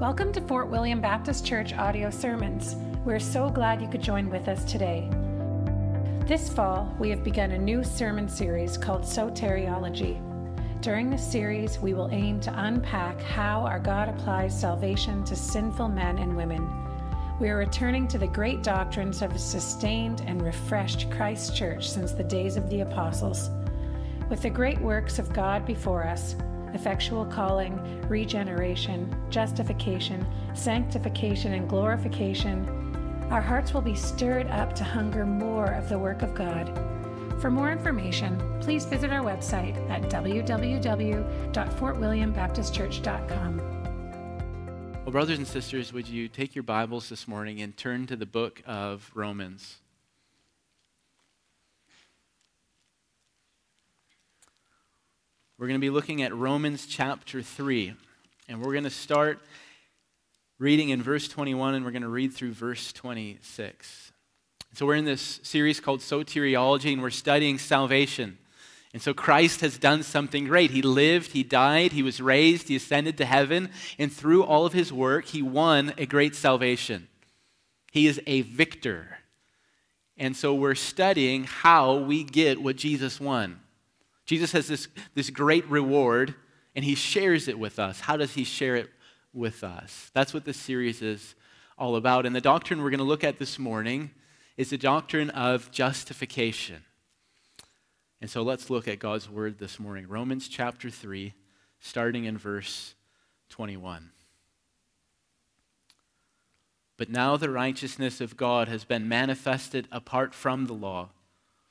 Welcome to Fort William Baptist Church audio sermons. We're so glad you could join with us today. This fall, we have begun a new sermon series called Soteriology. During this series, we will aim to unpack how our God applies salvation to sinful men and women. We are returning to the great doctrines of a sustained and refreshed Christ Church since the days of the apostles. With the great works of God before us, effectual calling, regeneration, justification, sanctification, and glorification, our hearts will be stirred up to hunger more of the work of God. For more information, please visit our website at www.fortwilliambaptistchurch.com. Well, brothers and sisters, would you take your Bibles this morning and turn to the book of Romans? We're going to be looking at Romans chapter 3, and we're going to start reading in verse 21 and we're going to read through verse 26. So, we're in this series called Soteriology, and we're studying salvation. And so, Christ has done something great. He lived, He died, He was raised, He ascended to heaven, and through all of His work, He won a great salvation. He is a victor. And so, we're studying how we get what Jesus won. Jesus has this, this great reward, and he shares it with us. How does he share it with us? That's what this series is all about. And the doctrine we're going to look at this morning is the doctrine of justification. And so let's look at God's word this morning. Romans chapter 3, starting in verse 21. But now the righteousness of God has been manifested apart from the law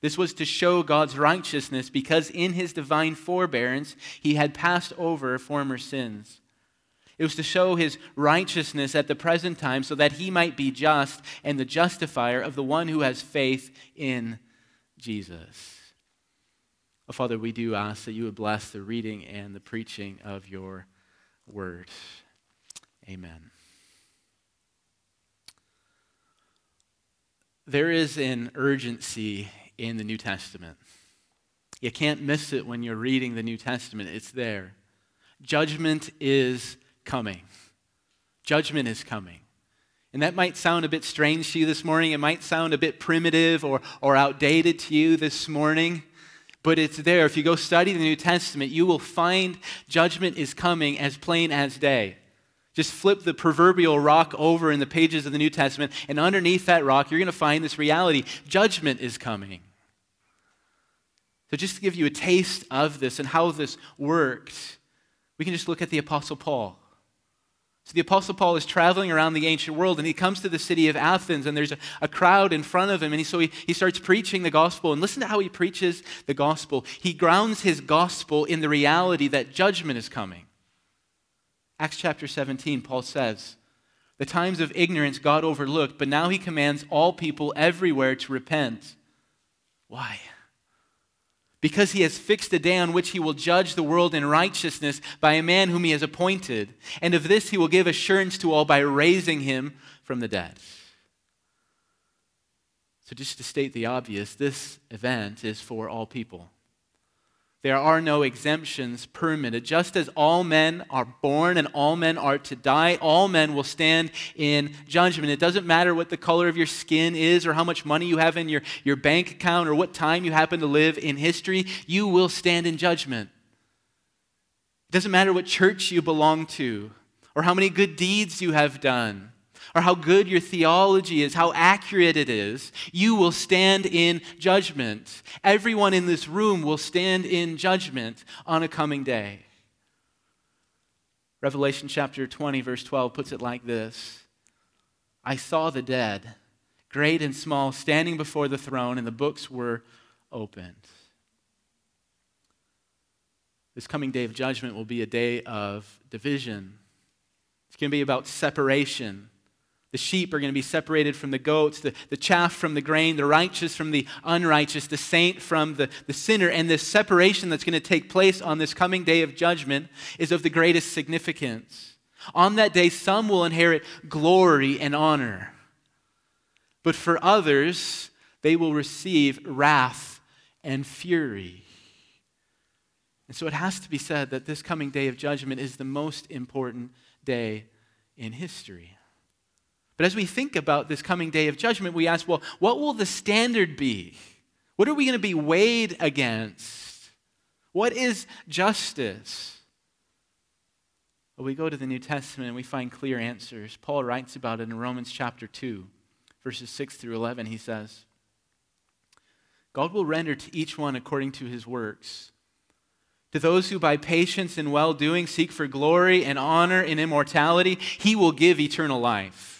This was to show God's righteousness because in his divine forbearance he had passed over former sins. It was to show his righteousness at the present time so that he might be just and the justifier of the one who has faith in Jesus. Oh, Father, we do ask that you would bless the reading and the preaching of your word. Amen. There is an urgency in the New Testament. You can't miss it when you're reading the New Testament, it's there. Judgment is coming. Judgment is coming. And that might sound a bit strange to you this morning. It might sound a bit primitive or, or outdated to you this morning, but it's there. If you go study the New Testament, you will find judgment is coming as plain as day. Just flip the proverbial rock over in the pages of the New Testament, and underneath that rock, you're going to find this reality judgment is coming. So, just to give you a taste of this and how this worked, we can just look at the Apostle Paul. So, the Apostle Paul is traveling around the ancient world and he comes to the city of Athens, and there's a, a crowd in front of him. And he, so he, he starts preaching the gospel. And listen to how he preaches the gospel. He grounds his gospel in the reality that judgment is coming. Acts chapter 17, Paul says, The times of ignorance God overlooked, but now he commands all people everywhere to repent. Why? Because he has fixed a day on which he will judge the world in righteousness by a man whom he has appointed. And of this he will give assurance to all by raising him from the dead. So, just to state the obvious, this event is for all people. There are no exemptions permitted. Just as all men are born and all men are to die, all men will stand in judgment. It doesn't matter what the color of your skin is or how much money you have in your, your bank account or what time you happen to live in history, you will stand in judgment. It doesn't matter what church you belong to or how many good deeds you have done or how good your theology is, how accurate it is, you will stand in judgment. Everyone in this room will stand in judgment on a coming day. Revelation chapter 20, verse 12 puts it like this I saw the dead, great and small, standing before the throne, and the books were opened. This coming day of judgment will be a day of division. It's going to be about separation The sheep are going to be separated from the goats, the, the chaff from the grain, the righteous from the unrighteous, the saint from the, the sinner. And this separation that's going to take place on this coming day of judgment is of the greatest significance. On that day, some will inherit glory and honor. But for others, they will receive wrath and fury. And so it has to be said that this coming day of judgment is the most important day in history. But as we think about this coming day of judgment, we ask, well, what will the standard be? What are we going to be weighed against? What is justice? Well, we go to the New Testament and we find clear answers. Paul writes about it in Romans chapter 2, verses 6 through 11. He says, God will render to each one according to his works. To those who by patience and well doing seek for glory and honor and immortality, he will give eternal life.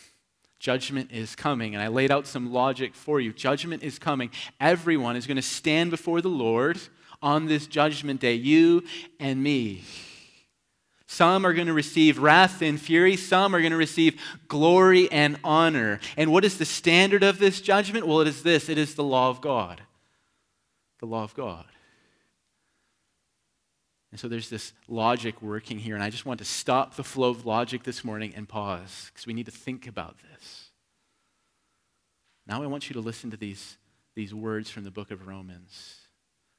Judgment is coming. And I laid out some logic for you. Judgment is coming. Everyone is going to stand before the Lord on this judgment day, you and me. Some are going to receive wrath and fury. Some are going to receive glory and honor. And what is the standard of this judgment? Well, it is this it is the law of God. The law of God. And so there's this logic working here, and I just want to stop the flow of logic this morning and pause because we need to think about this. Now I want you to listen to these, these words from the book of Romans.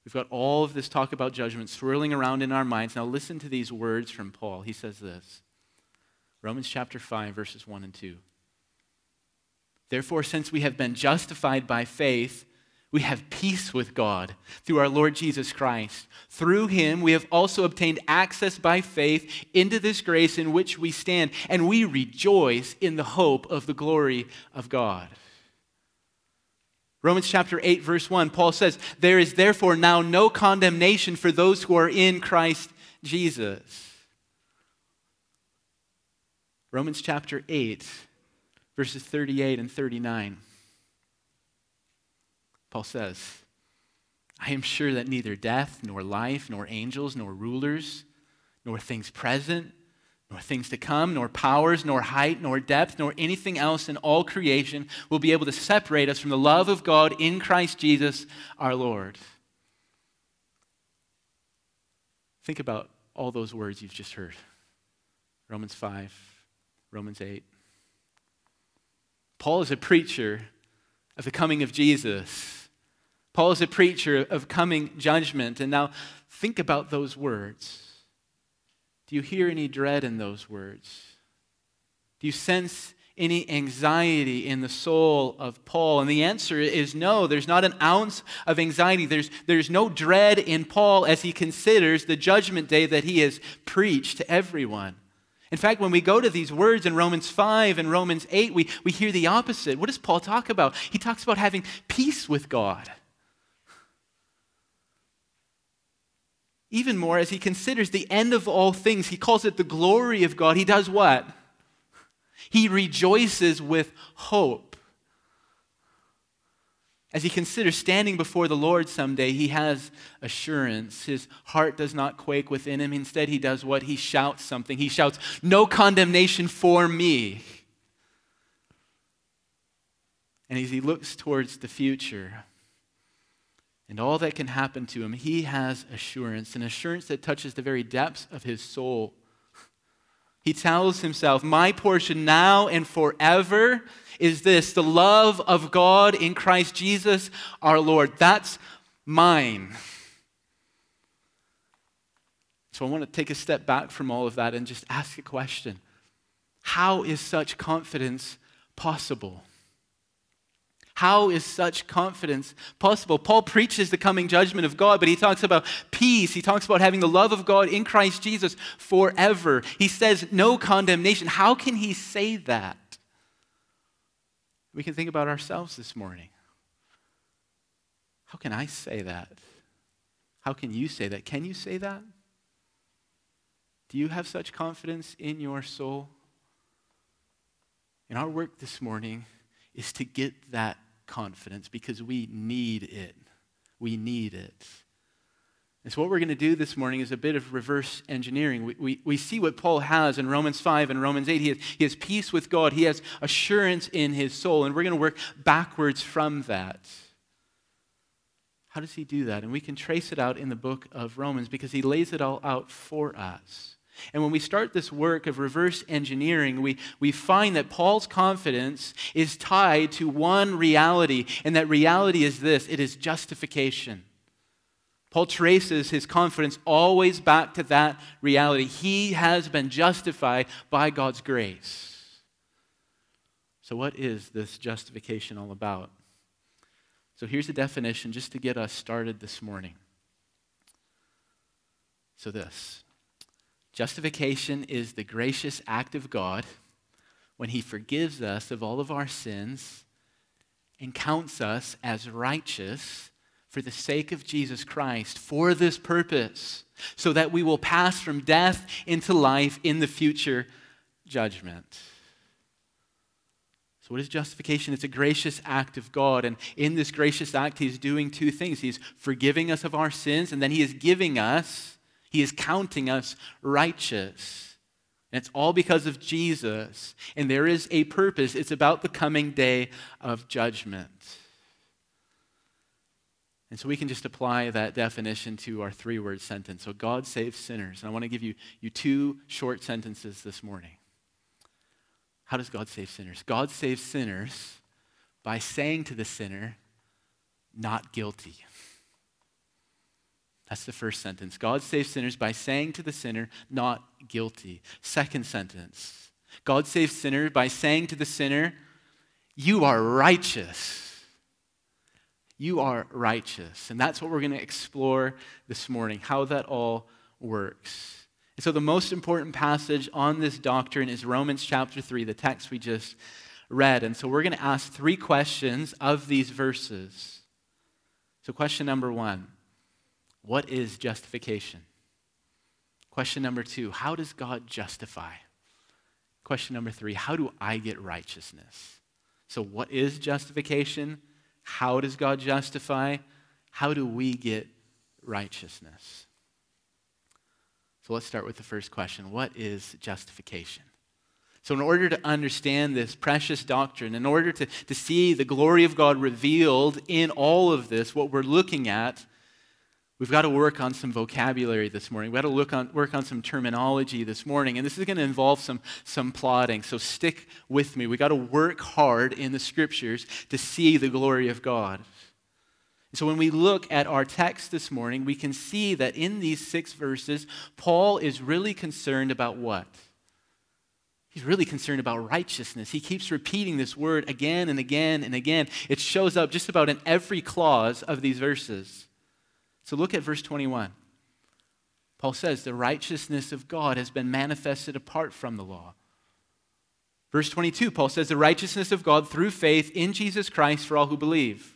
We've got all of this talk about judgment swirling around in our minds. Now listen to these words from Paul. He says this Romans chapter 5, verses 1 and 2. Therefore, since we have been justified by faith, we have peace with God through our Lord Jesus Christ. Through him, we have also obtained access by faith into this grace in which we stand, and we rejoice in the hope of the glory of God. Romans chapter 8, verse 1, Paul says, There is therefore now no condemnation for those who are in Christ Jesus. Romans chapter 8, verses 38 and 39. Paul says, I am sure that neither death, nor life, nor angels, nor rulers, nor things present, nor things to come, nor powers, nor height, nor depth, nor anything else in all creation will be able to separate us from the love of God in Christ Jesus our Lord. Think about all those words you've just heard Romans 5, Romans 8. Paul is a preacher of the coming of Jesus. Paul is a preacher of coming judgment. And now think about those words. Do you hear any dread in those words? Do you sense any anxiety in the soul of Paul? And the answer is no. There's not an ounce of anxiety. There's, there's no dread in Paul as he considers the judgment day that he has preached to everyone. In fact, when we go to these words in Romans 5 and Romans 8, we, we hear the opposite. What does Paul talk about? He talks about having peace with God. Even more as he considers the end of all things. He calls it the glory of God. He does what? He rejoices with hope. As he considers standing before the Lord someday, he has assurance. His heart does not quake within him. Instead, he does what? He shouts something. He shouts, No condemnation for me. And as he looks towards the future, and all that can happen to him, he has assurance, an assurance that touches the very depths of his soul. He tells himself, My portion now and forever is this the love of God in Christ Jesus our Lord. That's mine. So I want to take a step back from all of that and just ask a question How is such confidence possible? How is such confidence possible? Paul preaches the coming judgment of God, but he talks about peace. He talks about having the love of God in Christ Jesus forever. He says no condemnation. How can he say that? We can think about ourselves this morning. How can I say that? How can you say that? Can you say that? Do you have such confidence in your soul? And our work this morning is to get that confidence because we need it. We need it. And so, what we're going to do this morning is a bit of reverse engineering. We, we, we see what Paul has in Romans 5 and Romans 8. He has, he has peace with God, he has assurance in his soul, and we're going to work backwards from that. How does he do that? And we can trace it out in the book of Romans because he lays it all out for us. And when we start this work of reverse engineering, we, we find that Paul's confidence is tied to one reality, and that reality is this it is justification. Paul traces his confidence always back to that reality. He has been justified by God's grace. So, what is this justification all about? So, here's a definition just to get us started this morning. So, this justification is the gracious act of God when He forgives us of all of our sins and counts us as righteous for the sake of Jesus Christ for this purpose, so that we will pass from death into life in the future judgment. So, what is justification? It's a gracious act of God. And in this gracious act, He's doing two things He's forgiving us of our sins, and then He is giving us, He is counting us righteous. And it's all because of Jesus. And there is a purpose. It's about the coming day of judgment. And so we can just apply that definition to our three word sentence. So God saves sinners. And I want to give you, you two short sentences this morning. How does God save sinners? God saves sinners by saying to the sinner, not guilty. That's the first sentence. God saves sinners by saying to the sinner, not guilty. Second sentence. God saves sinners by saying to the sinner, you are righteous you are righteous. And that's what we're going to explore this morning, how that all works. And so, the most important passage on this doctrine is Romans chapter 3, the text we just read. And so, we're going to ask three questions of these verses. So, question number one What is justification? Question number two How does God justify? Question number three How do I get righteousness? So, what is justification? How does God justify? How do we get righteousness? So let's start with the first question What is justification? So, in order to understand this precious doctrine, in order to, to see the glory of God revealed in all of this, what we're looking at We've got to work on some vocabulary this morning. We've got to look on, work on some terminology this morning. And this is going to involve some, some plotting. So stick with me. We've got to work hard in the scriptures to see the glory of God. So when we look at our text this morning, we can see that in these six verses, Paul is really concerned about what? He's really concerned about righteousness. He keeps repeating this word again and again and again. It shows up just about in every clause of these verses. So look at verse 21. Paul says, The righteousness of God has been manifested apart from the law. Verse 22, Paul says, The righteousness of God through faith in Jesus Christ for all who believe.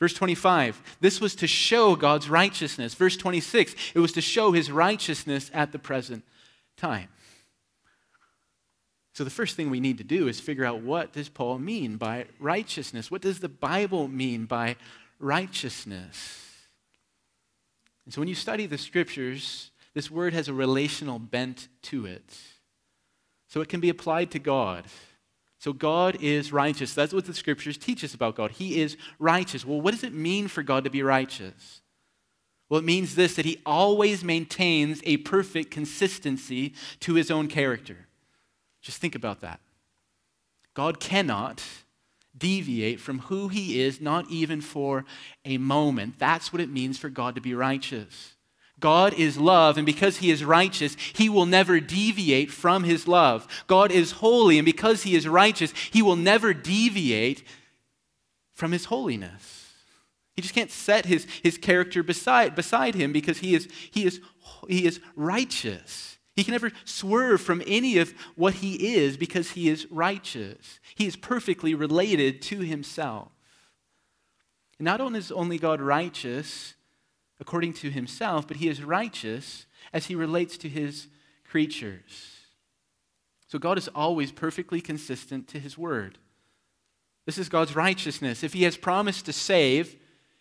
Verse 25, this was to show God's righteousness. Verse 26, it was to show his righteousness at the present time. So the first thing we need to do is figure out what does Paul mean by righteousness? What does the Bible mean by righteousness? And so when you study the scriptures, this word has a relational bent to it. So it can be applied to God. So God is righteous. That's what the scriptures teach us about God. He is righteous. Well, what does it mean for God to be righteous? Well, it means this that he always maintains a perfect consistency to his own character. Just think about that. God cannot deviate from who he is, not even for a moment. That's what it means for God to be righteous. God is love, and because he is righteous, he will never deviate from his love. God is holy, and because he is righteous, he will never deviate from his holiness. He just can't set his, his character beside, beside him because he is, he, is, he is righteous. He can never swerve from any of what he is because he is righteous. He is perfectly related to himself. Not only is only God righteous according to himself, but he is righteous as he relates to his creatures. So God is always perfectly consistent to his word. This is God's righteousness. If he has promised to save,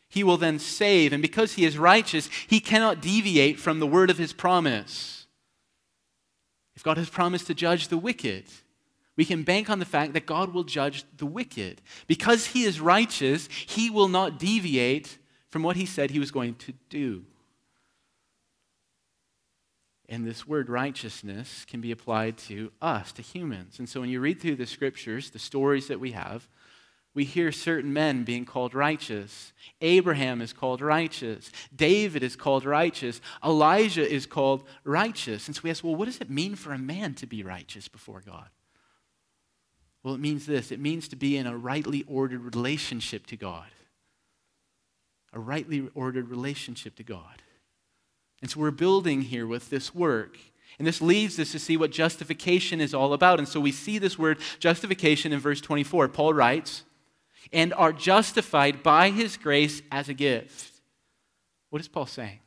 he will then save. And because he is righteous, he cannot deviate from the word of his promise. If God has promised to judge the wicked, we can bank on the fact that God will judge the wicked. Because he is righteous, he will not deviate from what he said he was going to do. And this word righteousness can be applied to us, to humans. And so when you read through the scriptures, the stories that we have, we hear certain men being called righteous. Abraham is called righteous. David is called righteous. Elijah is called righteous. And so we ask, well, what does it mean for a man to be righteous before God? Well, it means this it means to be in a rightly ordered relationship to God. A rightly ordered relationship to God. And so we're building here with this work. And this leads us to see what justification is all about. And so we see this word justification in verse 24. Paul writes, and are justified by his grace as a gift. What is Paul saying?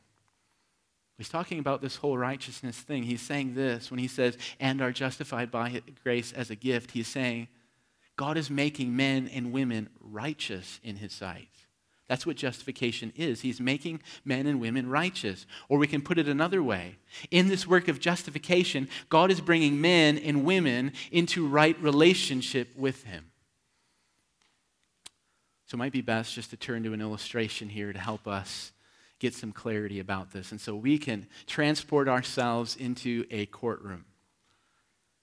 He's talking about this whole righteousness thing. He's saying this when he says, and are justified by grace as a gift. He's saying, God is making men and women righteous in his sight. That's what justification is. He's making men and women righteous. Or we can put it another way. In this work of justification, God is bringing men and women into right relationship with him. So it might be best just to turn to an illustration here to help us get some clarity about this. And so we can transport ourselves into a courtroom.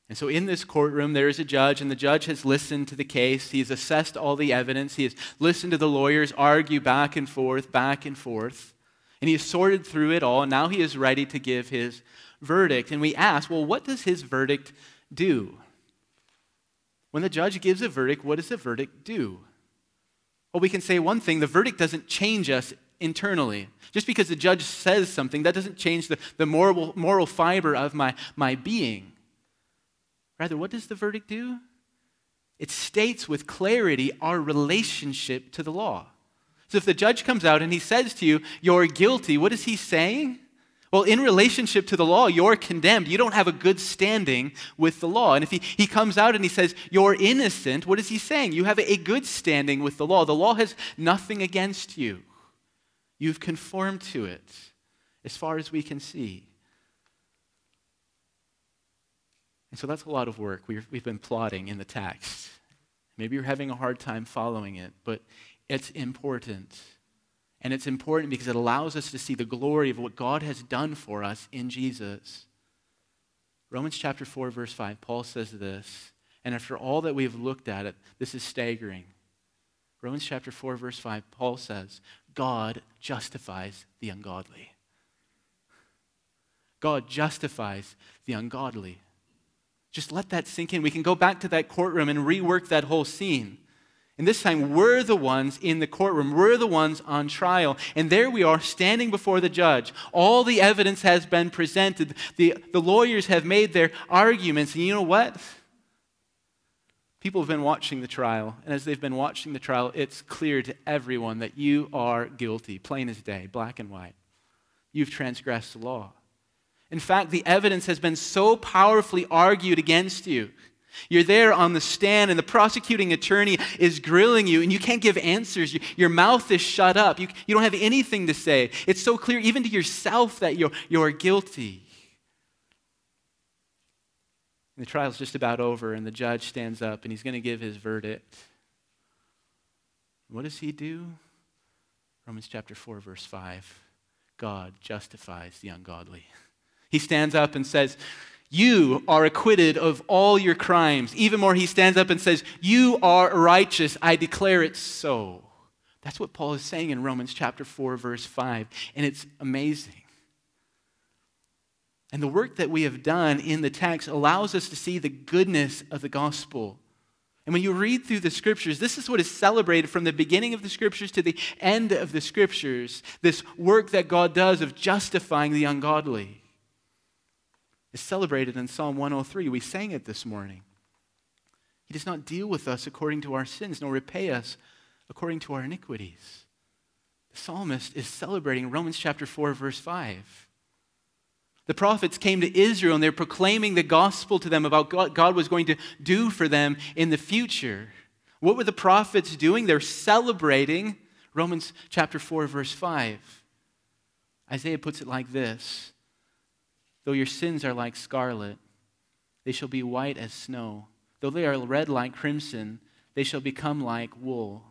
And so in this courtroom, there is a judge, and the judge has listened to the case. He has assessed all the evidence. He has listened to the lawyers argue back and forth, back and forth. And he has sorted through it all, and now he is ready to give his verdict. And we ask, well, what does his verdict do? When the judge gives a verdict, what does the verdict do? Well, we can say one thing the verdict doesn't change us internally. Just because the judge says something, that doesn't change the, the moral, moral fiber of my, my being. Rather, what does the verdict do? It states with clarity our relationship to the law. So if the judge comes out and he says to you, You're guilty, what is he saying? Well, in relationship to the law, you're condemned. You don't have a good standing with the law. And if he, he comes out and he says, You're innocent, what is he saying? You have a good standing with the law. The law has nothing against you. You've conformed to it as far as we can see. And so that's a lot of work we've, we've been plotting in the text. Maybe you're having a hard time following it, but it's important. And it's important because it allows us to see the glory of what God has done for us in Jesus. Romans chapter 4, verse 5, Paul says this, and after all that we've looked at it, this is staggering. Romans chapter 4, verse 5, Paul says, God justifies the ungodly. God justifies the ungodly. Just let that sink in. We can go back to that courtroom and rework that whole scene. And this time, we're the ones in the courtroom. We're the ones on trial. And there we are, standing before the judge. All the evidence has been presented. The, the lawyers have made their arguments. And you know what? People have been watching the trial. And as they've been watching the trial, it's clear to everyone that you are guilty, plain as day, black and white. You've transgressed the law. In fact, the evidence has been so powerfully argued against you you're there on the stand, and the prosecuting attorney is grilling you, and you can't give answers. Your mouth is shut up. You, you don't have anything to say. It's so clear, even to yourself, that you're, you're guilty. And the trial's just about over, and the judge stands up, and he's going to give his verdict. What does he do? Romans chapter 4, verse 5. God justifies the ungodly. He stands up and says, you are acquitted of all your crimes. Even more, he stands up and says, You are righteous. I declare it so. That's what Paul is saying in Romans chapter 4, verse 5. And it's amazing. And the work that we have done in the text allows us to see the goodness of the gospel. And when you read through the scriptures, this is what is celebrated from the beginning of the scriptures to the end of the scriptures this work that God does of justifying the ungodly. Is celebrated in Psalm 103. We sang it this morning. He does not deal with us according to our sins, nor repay us according to our iniquities. The psalmist is celebrating Romans chapter 4, verse 5. The prophets came to Israel and they're proclaiming the gospel to them about what God was going to do for them in the future. What were the prophets doing? They're celebrating Romans chapter 4, verse 5. Isaiah puts it like this Though your sins are like scarlet, they shall be white as snow. Though they are red like crimson, they shall become like wool.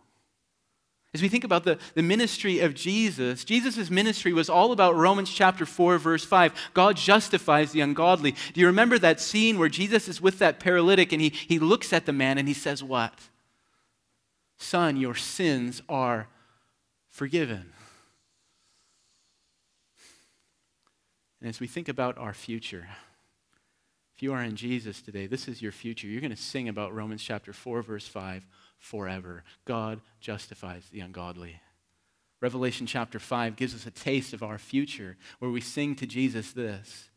As we think about the, the ministry of Jesus, Jesus' ministry was all about Romans chapter 4, verse 5. God justifies the ungodly. Do you remember that scene where Jesus is with that paralytic and he, he looks at the man and he says, What? Son, your sins are forgiven. And as we think about our future, if you are in Jesus today, this is your future. You're going to sing about Romans chapter 4, verse 5 forever. God justifies the ungodly. Revelation chapter 5 gives us a taste of our future where we sing to Jesus this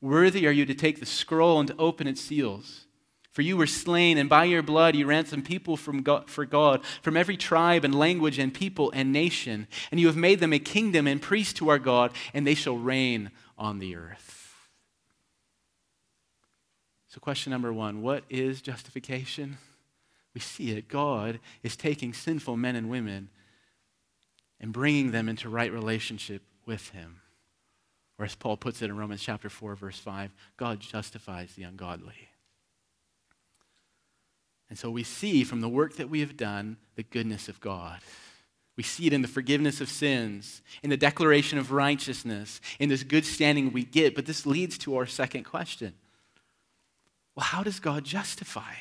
Worthy are you to take the scroll and to open its seals. For you were slain, and by your blood you ransomed people from God, for God, from every tribe and language and people and nation. And you have made them a kingdom and priests to our God, and they shall reign on the earth. So, question number one what is justification? We see it. God is taking sinful men and women and bringing them into right relationship with Him. Or as Paul puts it in Romans chapter 4, verse 5, God justifies the ungodly. And so we see from the work that we have done the goodness of God. We see it in the forgiveness of sins, in the declaration of righteousness, in this good standing we get. But this leads to our second question Well, how does God justify?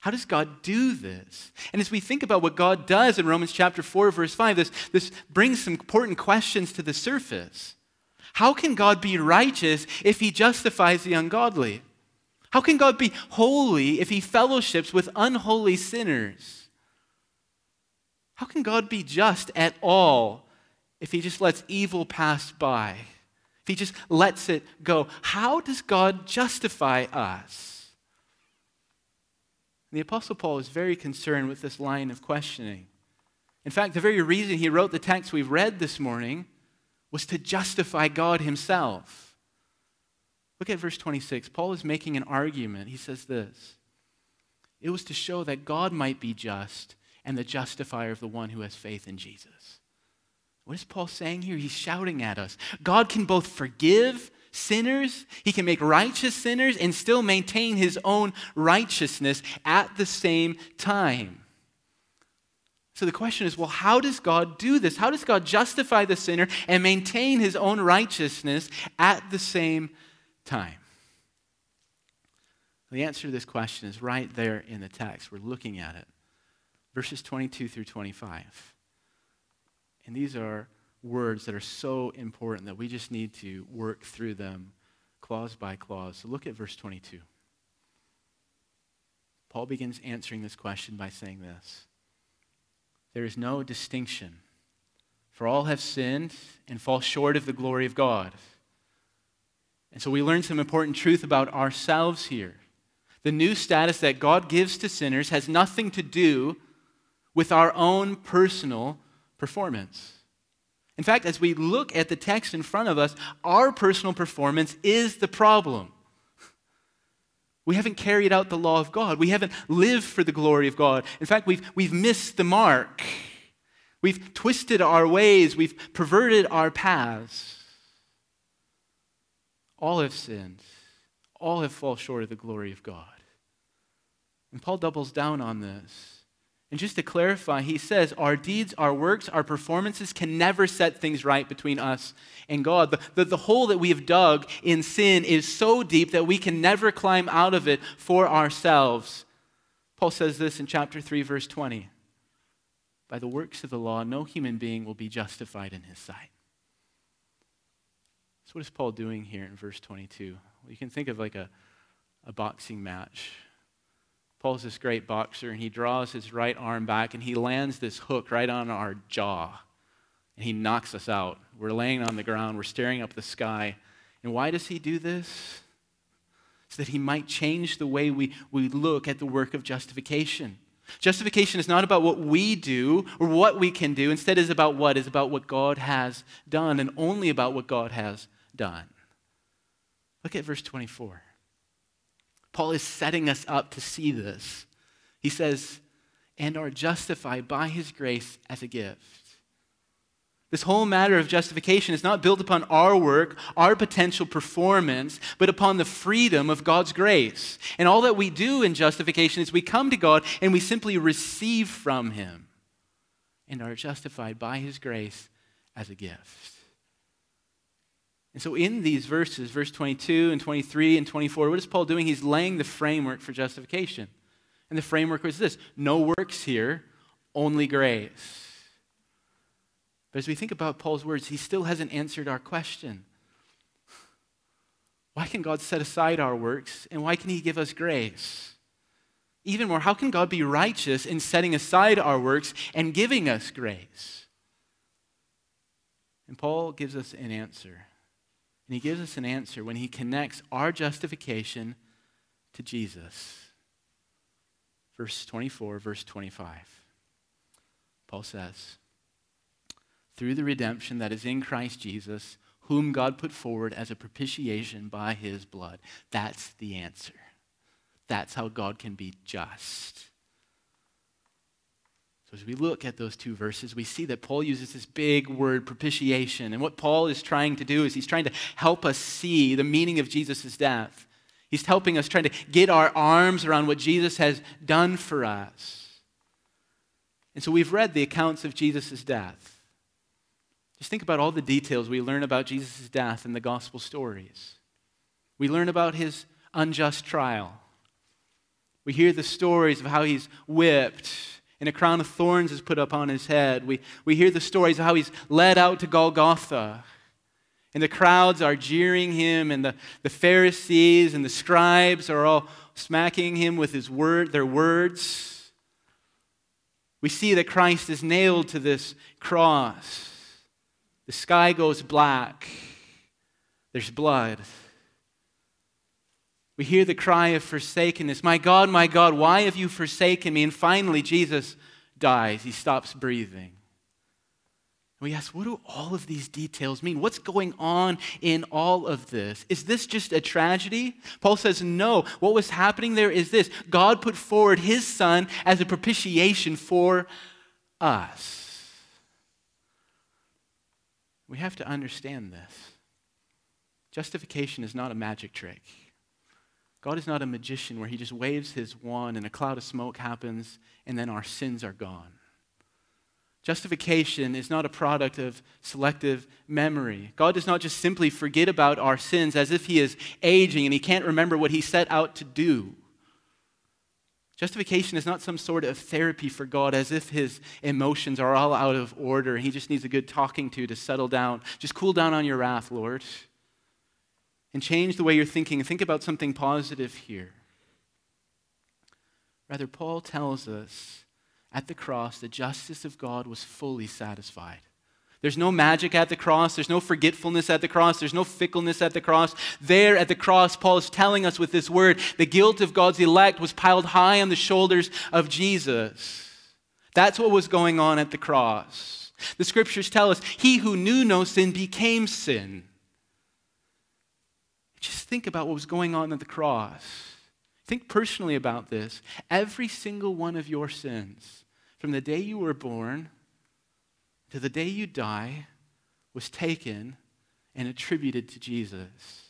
How does God do this? And as we think about what God does in Romans chapter 4, verse 5, this, this brings some important questions to the surface. How can God be righteous if he justifies the ungodly? How can God be holy if he fellowships with unholy sinners? How can God be just at all if he just lets evil pass by? If he just lets it go? How does God justify us? the Apostle Paul is very concerned with this line of questioning. In fact, the very reason he wrote the text we've read this morning was to justify God himself. Look at verse 26. Paul is making an argument. He says this It was to show that God might be just and the justifier of the one who has faith in Jesus. What is Paul saying here? He's shouting at us. God can both forgive sinners, he can make righteous sinners and still maintain his own righteousness at the same time. So the question is well, how does God do this? How does God justify the sinner and maintain his own righteousness at the same time? The answer to this question is right there in the text. We're looking at it. Verses 22 through 25. And these are words that are so important that we just need to work through them clause by clause. So look at verse 22. Paul begins answering this question by saying this There is no distinction, for all have sinned and fall short of the glory of God. And so we learn some important truth about ourselves here. The new status that God gives to sinners has nothing to do with our own personal performance. In fact, as we look at the text in front of us, our personal performance is the problem. We haven't carried out the law of God. We haven't lived for the glory of God. In fact, we've, we've missed the mark. We've twisted our ways. We've perverted our paths. All have sinned. All have fallen short of the glory of God. And Paul doubles down on this. And just to clarify, he says our deeds, our works, our performances can never set things right between us and God. The, the, the, hole that we have dug in sin is so deep that we can never climb out of it for ourselves. Paul says this in chapter 3, verse 20 By the works of the law, no human being will be justified in his sight. So, what is Paul doing here in verse 22? Well, you can think of like a, a boxing match Paul's this great boxer, and he draws his right arm back and he lands this hook right on our jaw. And he knocks us out. We're laying on the ground, we're staring up the sky. And why does he do this? so that he might change the way we, we look at the work of justification. Justification is not about what we do or what we can do. Instead, is about what? Is about what God has done and only about what God has done. Look at verse 24. Paul is setting us up to see this. He says, and are justified by his grace as a gift. This whole matter of justification is not built upon our work, our potential performance, but upon the freedom of God's grace. And all that we do in justification is we come to God and we simply receive from Him and are justified by His grace as a gift. And so, in these verses, verse 22 and 23 and 24, what is Paul doing? He's laying the framework for justification. And the framework was this no works here, only grace. But as we think about Paul's words, he still hasn't answered our question. Why can God set aside our works and why can he give us grace? Even more, how can God be righteous in setting aside our works and giving us grace? And Paul gives us an answer. And he gives us an answer when he connects our justification to Jesus. Verse 24, verse 25. Paul says, through the redemption that is in Christ Jesus, whom God put forward as a propitiation by his blood. That's the answer. That's how God can be just. So, as we look at those two verses, we see that Paul uses this big word, propitiation. And what Paul is trying to do is he's trying to help us see the meaning of Jesus' death. He's helping us, trying to get our arms around what Jesus has done for us. And so, we've read the accounts of Jesus' death. Just think about all the details we learn about Jesus' death in the gospel stories. We learn about his unjust trial. We hear the stories of how he's whipped and a crown of thorns is put up on his head. We, we hear the stories of how he's led out to Golgotha. And the crowds are jeering him, and the, the Pharisees and the scribes are all smacking him with his word, their words. We see that Christ is nailed to this cross. The sky goes black. There's blood. We hear the cry of forsakenness My God, my God, why have you forsaken me? And finally, Jesus dies. He stops breathing. We ask, what do all of these details mean? What's going on in all of this? Is this just a tragedy? Paul says, no. What was happening there is this God put forward his son as a propitiation for us. We have to understand this. Justification is not a magic trick. God is not a magician where he just waves his wand and a cloud of smoke happens and then our sins are gone. Justification is not a product of selective memory. God does not just simply forget about our sins as if he is aging and he can't remember what he set out to do. Justification is not some sort of therapy for God as if his emotions are all out of order and he just needs a good talking to to settle down. Just cool down on your wrath, Lord. And change the way you're thinking. Think about something positive here. Rather, Paul tells us at the cross the justice of God was fully satisfied. There's no magic at the cross. There's no forgetfulness at the cross. There's no fickleness at the cross. There at the cross, Paul is telling us with this word the guilt of God's elect was piled high on the shoulders of Jesus. That's what was going on at the cross. The scriptures tell us he who knew no sin became sin. Just think about what was going on at the cross. Think personally about this. Every single one of your sins, from the day you were born to the day you die was taken and attributed to Jesus.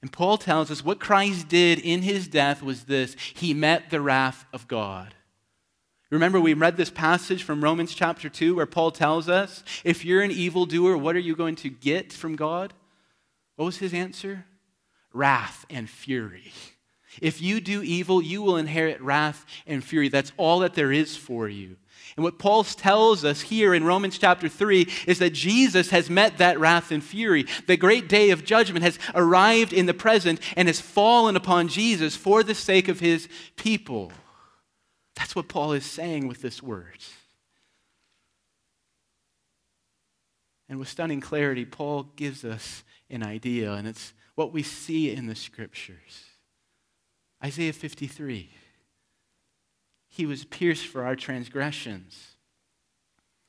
And Paul tells us what Christ did in his death was this he met the wrath of God. Remember, we read this passage from Romans chapter 2 where Paul tells us if you're an evildoer, what are you going to get from God? What was his answer? Wrath and fury. If you do evil, you will inherit wrath and fury. That's all that there is for you. And what Paul tells us here in Romans chapter 3 is that Jesus has met that wrath and fury. The great day of judgment has arrived in the present and has fallen upon Jesus for the sake of his people. That's what Paul is saying with this word. And with stunning clarity, Paul gives us an idea, and it's what we see in the scriptures. Isaiah 53. He was pierced for our transgressions,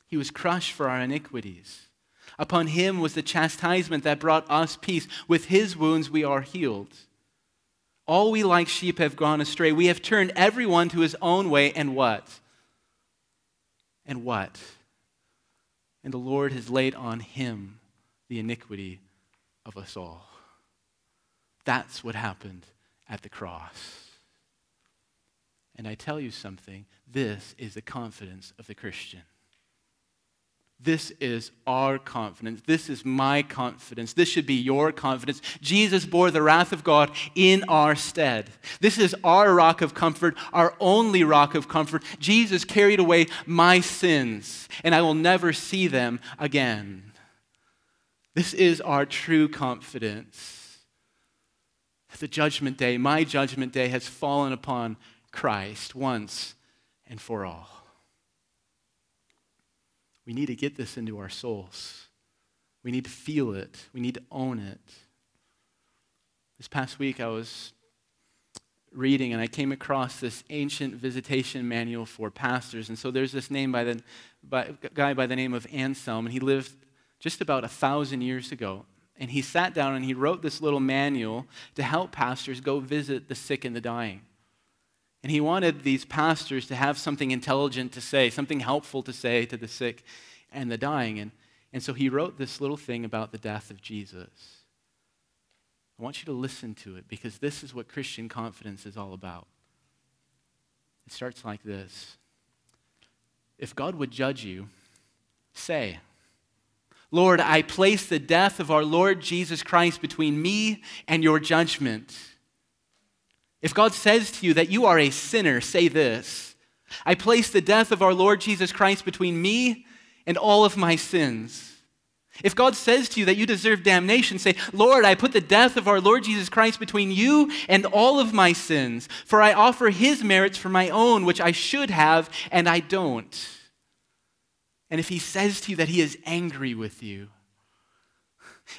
he was crushed for our iniquities. Upon him was the chastisement that brought us peace. With his wounds we are healed. All we like sheep have gone astray. We have turned everyone to his own way, and what? And what? And the Lord has laid on him the iniquity of us all. That's what happened at the cross. And I tell you something this is the confidence of the Christian. This is our confidence. This is my confidence. This should be your confidence. Jesus bore the wrath of God in our stead. This is our rock of comfort, our only rock of comfort. Jesus carried away my sins, and I will never see them again. This is our true confidence. The judgment day, my judgment day, has fallen upon Christ once and for all. We need to get this into our souls. We need to feel it. We need to own it. This past week, I was reading and I came across this ancient visitation manual for pastors. And so there's this name by the by, guy by the name of Anselm, and he lived just about a thousand years ago. And he sat down and he wrote this little manual to help pastors go visit the sick and the dying. And he wanted these pastors to have something intelligent to say, something helpful to say to the sick and the dying. And, and so he wrote this little thing about the death of Jesus. I want you to listen to it because this is what Christian confidence is all about. It starts like this If God would judge you, say, Lord, I place the death of our Lord Jesus Christ between me and your judgment. If God says to you that you are a sinner, say this I place the death of our Lord Jesus Christ between me and all of my sins. If God says to you that you deserve damnation, say, Lord, I put the death of our Lord Jesus Christ between you and all of my sins, for I offer his merits for my own, which I should have, and I don't. And if he says to you that he is angry with you,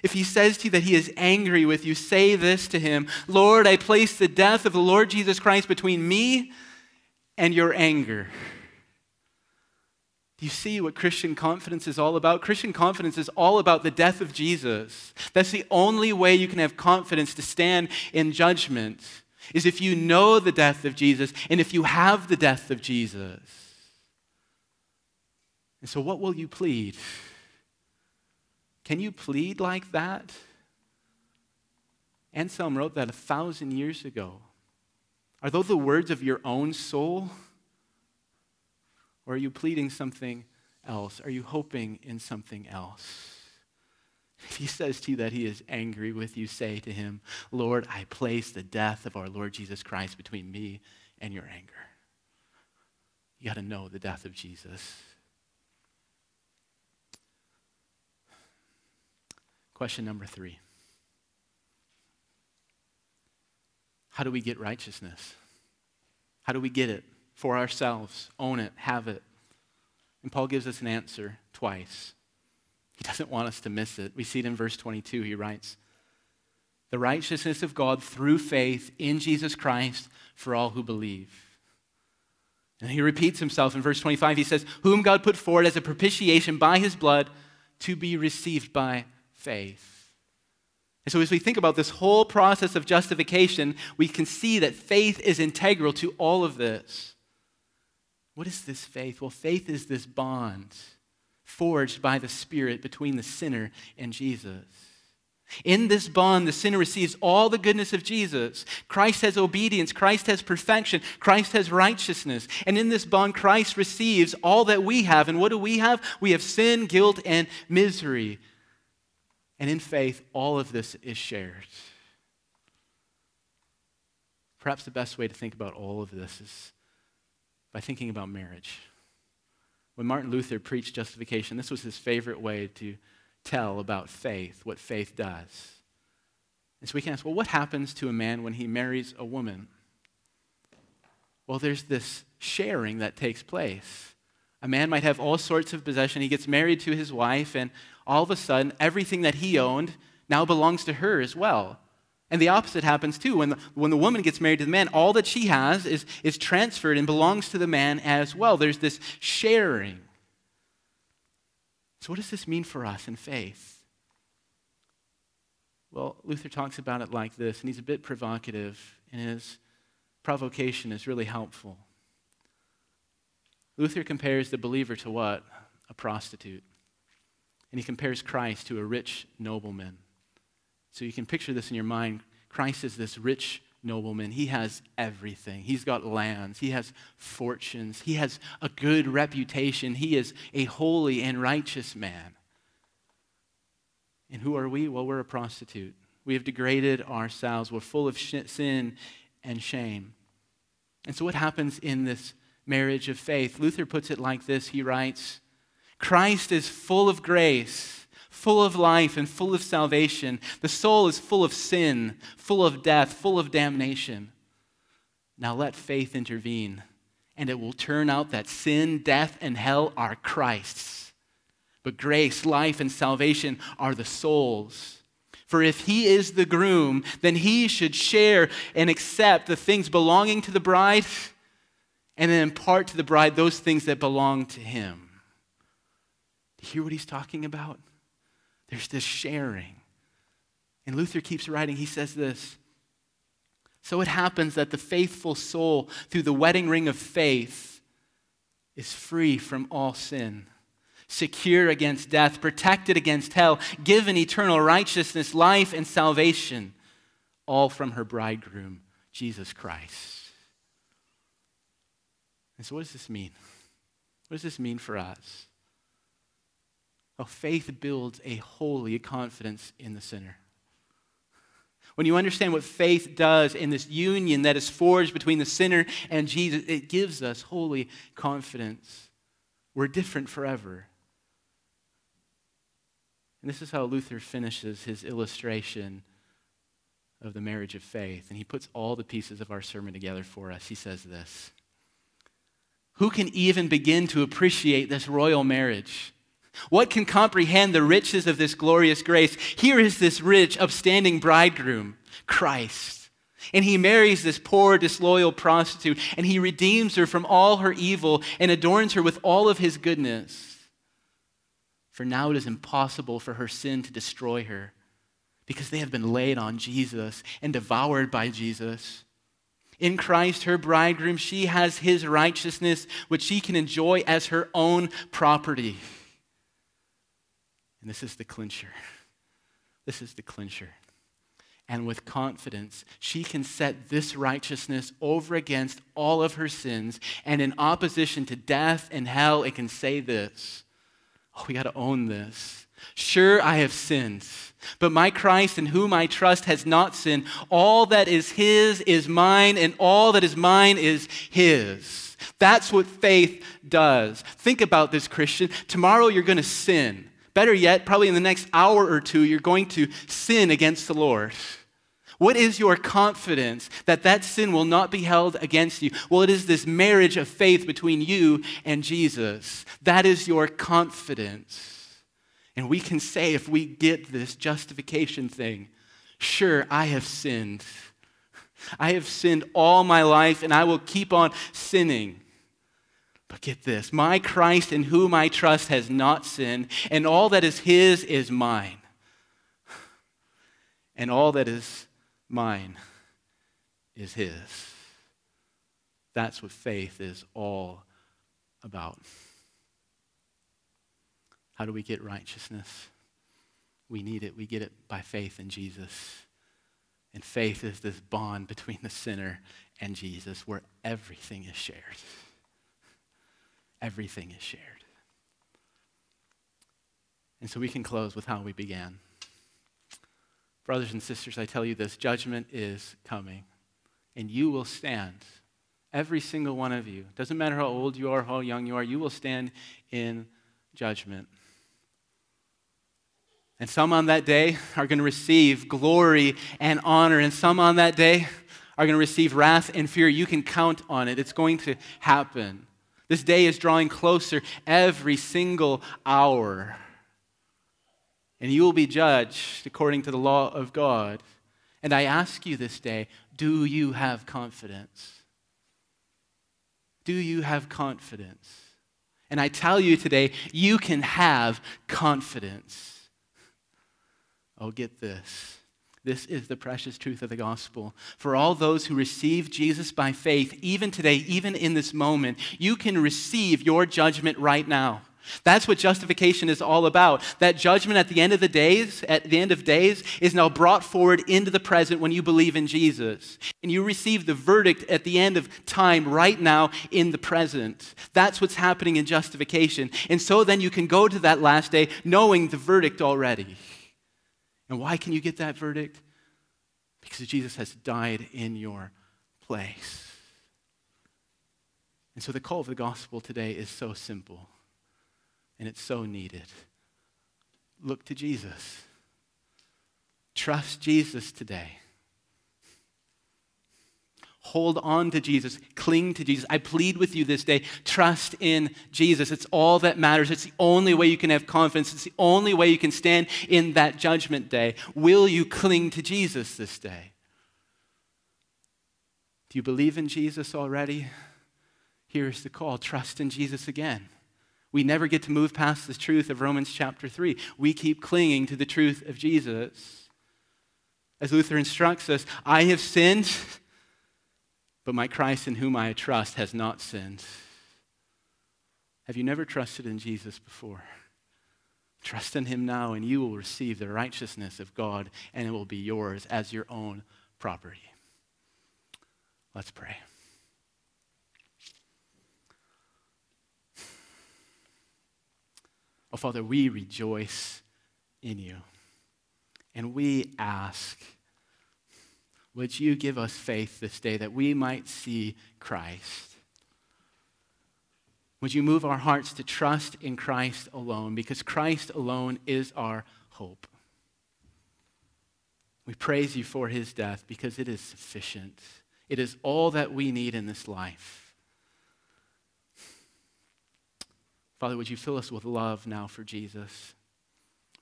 if he says to you that he is angry with you, say this to him Lord, I place the death of the Lord Jesus Christ between me and your anger. Do you see what Christian confidence is all about? Christian confidence is all about the death of Jesus. That's the only way you can have confidence to stand in judgment, is if you know the death of Jesus and if you have the death of Jesus. And so, what will you plead? Can you plead like that? Anselm wrote that a thousand years ago. Are those the words of your own soul? Or are you pleading something else? Are you hoping in something else? If he says to you that he is angry with you, say to him, Lord, I place the death of our Lord Jesus Christ between me and your anger. You got to know the death of Jesus. Question number three How do we get righteousness? How do we get it for ourselves? Own it, have it. And Paul gives us an answer twice. He doesn't want us to miss it. We see it in verse 22. He writes, The righteousness of God through faith in Jesus Christ for all who believe. And he repeats himself in verse 25. He says, Whom God put forward as a propitiation by his blood to be received by faith. And so, as we think about this whole process of justification, we can see that faith is integral to all of this. What is this faith? Well, faith is this bond forged by the Spirit between the sinner and Jesus. In this bond, the sinner receives all the goodness of Jesus. Christ has obedience. Christ has perfection. Christ has righteousness. And in this bond, Christ receives all that we have. And what do we have? We have sin, guilt, and misery. And in faith, all of this is shared. Perhaps the best way to think about all of this is by thinking about marriage. When Martin Luther preached justification, this was his favorite way to tell about faith, what faith does. And so we can ask, well, what happens to a man when he marries a woman? Well, there's this sharing that takes place. A man might have all sorts of possession. He gets married to his wife, and all of a sudden, everything that he owned now belongs to her as well. And the opposite happens too. When the, when the woman gets married to the man, all that she has is, is transferred and belongs to the man as well. There's this sharing. So, what does this mean for us in faith? Well, Luther talks about it like this, and he's a bit provocative, and his provocation is really helpful. Luther compares the believer to what? A prostitute. And he compares Christ to a rich nobleman. So you can picture this in your mind. Christ is this rich nobleman. He has everything. He's got lands, he has fortunes, he has a good reputation. He is a holy and righteous man. And who are we? Well, we're a prostitute. We have degraded ourselves. We're full of sin and shame. And so, what happens in this marriage of faith? Luther puts it like this He writes, Christ is full of grace full of life and full of salvation. The soul is full of sin, full of death, full of damnation. Now let faith intervene, and it will turn out that sin, death, and hell are Christ's. But grace, life, and salvation are the soul's. For if he is the groom, then he should share and accept the things belonging to the bride and then impart to the bride those things that belong to him. You hear what he's talking about? There's this sharing. And Luther keeps writing, he says this So it happens that the faithful soul, through the wedding ring of faith, is free from all sin, secure against death, protected against hell, given eternal righteousness, life, and salvation, all from her bridegroom, Jesus Christ. And so, what does this mean? What does this mean for us? Well, faith builds a holy confidence in the sinner. When you understand what faith does in this union that is forged between the sinner and Jesus, it gives us holy confidence. We're different forever. And this is how Luther finishes his illustration of the marriage of faith. And he puts all the pieces of our sermon together for us. He says this Who can even begin to appreciate this royal marriage? What can comprehend the riches of this glorious grace? Here is this rich, upstanding bridegroom, Christ. And he marries this poor, disloyal prostitute, and he redeems her from all her evil and adorns her with all of his goodness. For now it is impossible for her sin to destroy her because they have been laid on Jesus and devoured by Jesus. In Christ, her bridegroom, she has his righteousness, which she can enjoy as her own property. And this is the clincher. This is the clincher. And with confidence, she can set this righteousness over against all of her sins. And in opposition to death and hell, it can say this Oh, we got to own this. Sure, I have sinned, but my Christ in whom I trust has not sinned. All that is his is mine, and all that is mine is his. That's what faith does. Think about this, Christian. Tomorrow you're going to sin. Better yet, probably in the next hour or two, you're going to sin against the Lord. What is your confidence that that sin will not be held against you? Well, it is this marriage of faith between you and Jesus. That is your confidence. And we can say, if we get this justification thing, sure, I have sinned. I have sinned all my life, and I will keep on sinning. But get this my Christ in whom I trust has not sinned, and all that is his is mine. And all that is mine is his. That's what faith is all about. How do we get righteousness? We need it. We get it by faith in Jesus. And faith is this bond between the sinner and Jesus where everything is shared everything is shared. And so we can close with how we began. Brothers and sisters, I tell you this judgment is coming, and you will stand. Every single one of you. Doesn't matter how old you are, how young you are, you will stand in judgment. And some on that day are going to receive glory and honor, and some on that day are going to receive wrath and fear. You can count on it, it's going to happen. This day is drawing closer every single hour. And you will be judged according to the law of God. And I ask you this day do you have confidence? Do you have confidence? And I tell you today, you can have confidence. Oh, get this. This is the precious truth of the gospel. For all those who receive Jesus by faith, even today, even in this moment, you can receive your judgment right now. That's what justification is all about. That judgment at the end of the days, at the end of days, is now brought forward into the present when you believe in Jesus. And you receive the verdict at the end of time right now in the present. That's what's happening in justification. And so then you can go to that last day knowing the verdict already. And why can you get that verdict? Because Jesus has died in your place. And so the call of the gospel today is so simple and it's so needed. Look to Jesus. Trust Jesus today. Hold on to Jesus. Cling to Jesus. I plead with you this day trust in Jesus. It's all that matters. It's the only way you can have confidence. It's the only way you can stand in that judgment day. Will you cling to Jesus this day? Do you believe in Jesus already? Here's the call trust in Jesus again. We never get to move past the truth of Romans chapter 3. We keep clinging to the truth of Jesus. As Luther instructs us, I have sinned, but my Christ in whom I trust has not sinned. Have you never trusted in Jesus before? Trust in him now, and you will receive the righteousness of God, and it will be yours as your own property. Let's pray. Oh, Father, we rejoice in you. And we ask, would you give us faith this day that we might see Christ? Would you move our hearts to trust in Christ alone because Christ alone is our hope? We praise you for his death because it is sufficient. It is all that we need in this life. Father, would you fill us with love now for Jesus?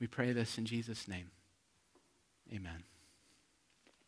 We pray this in Jesus' name. Amen.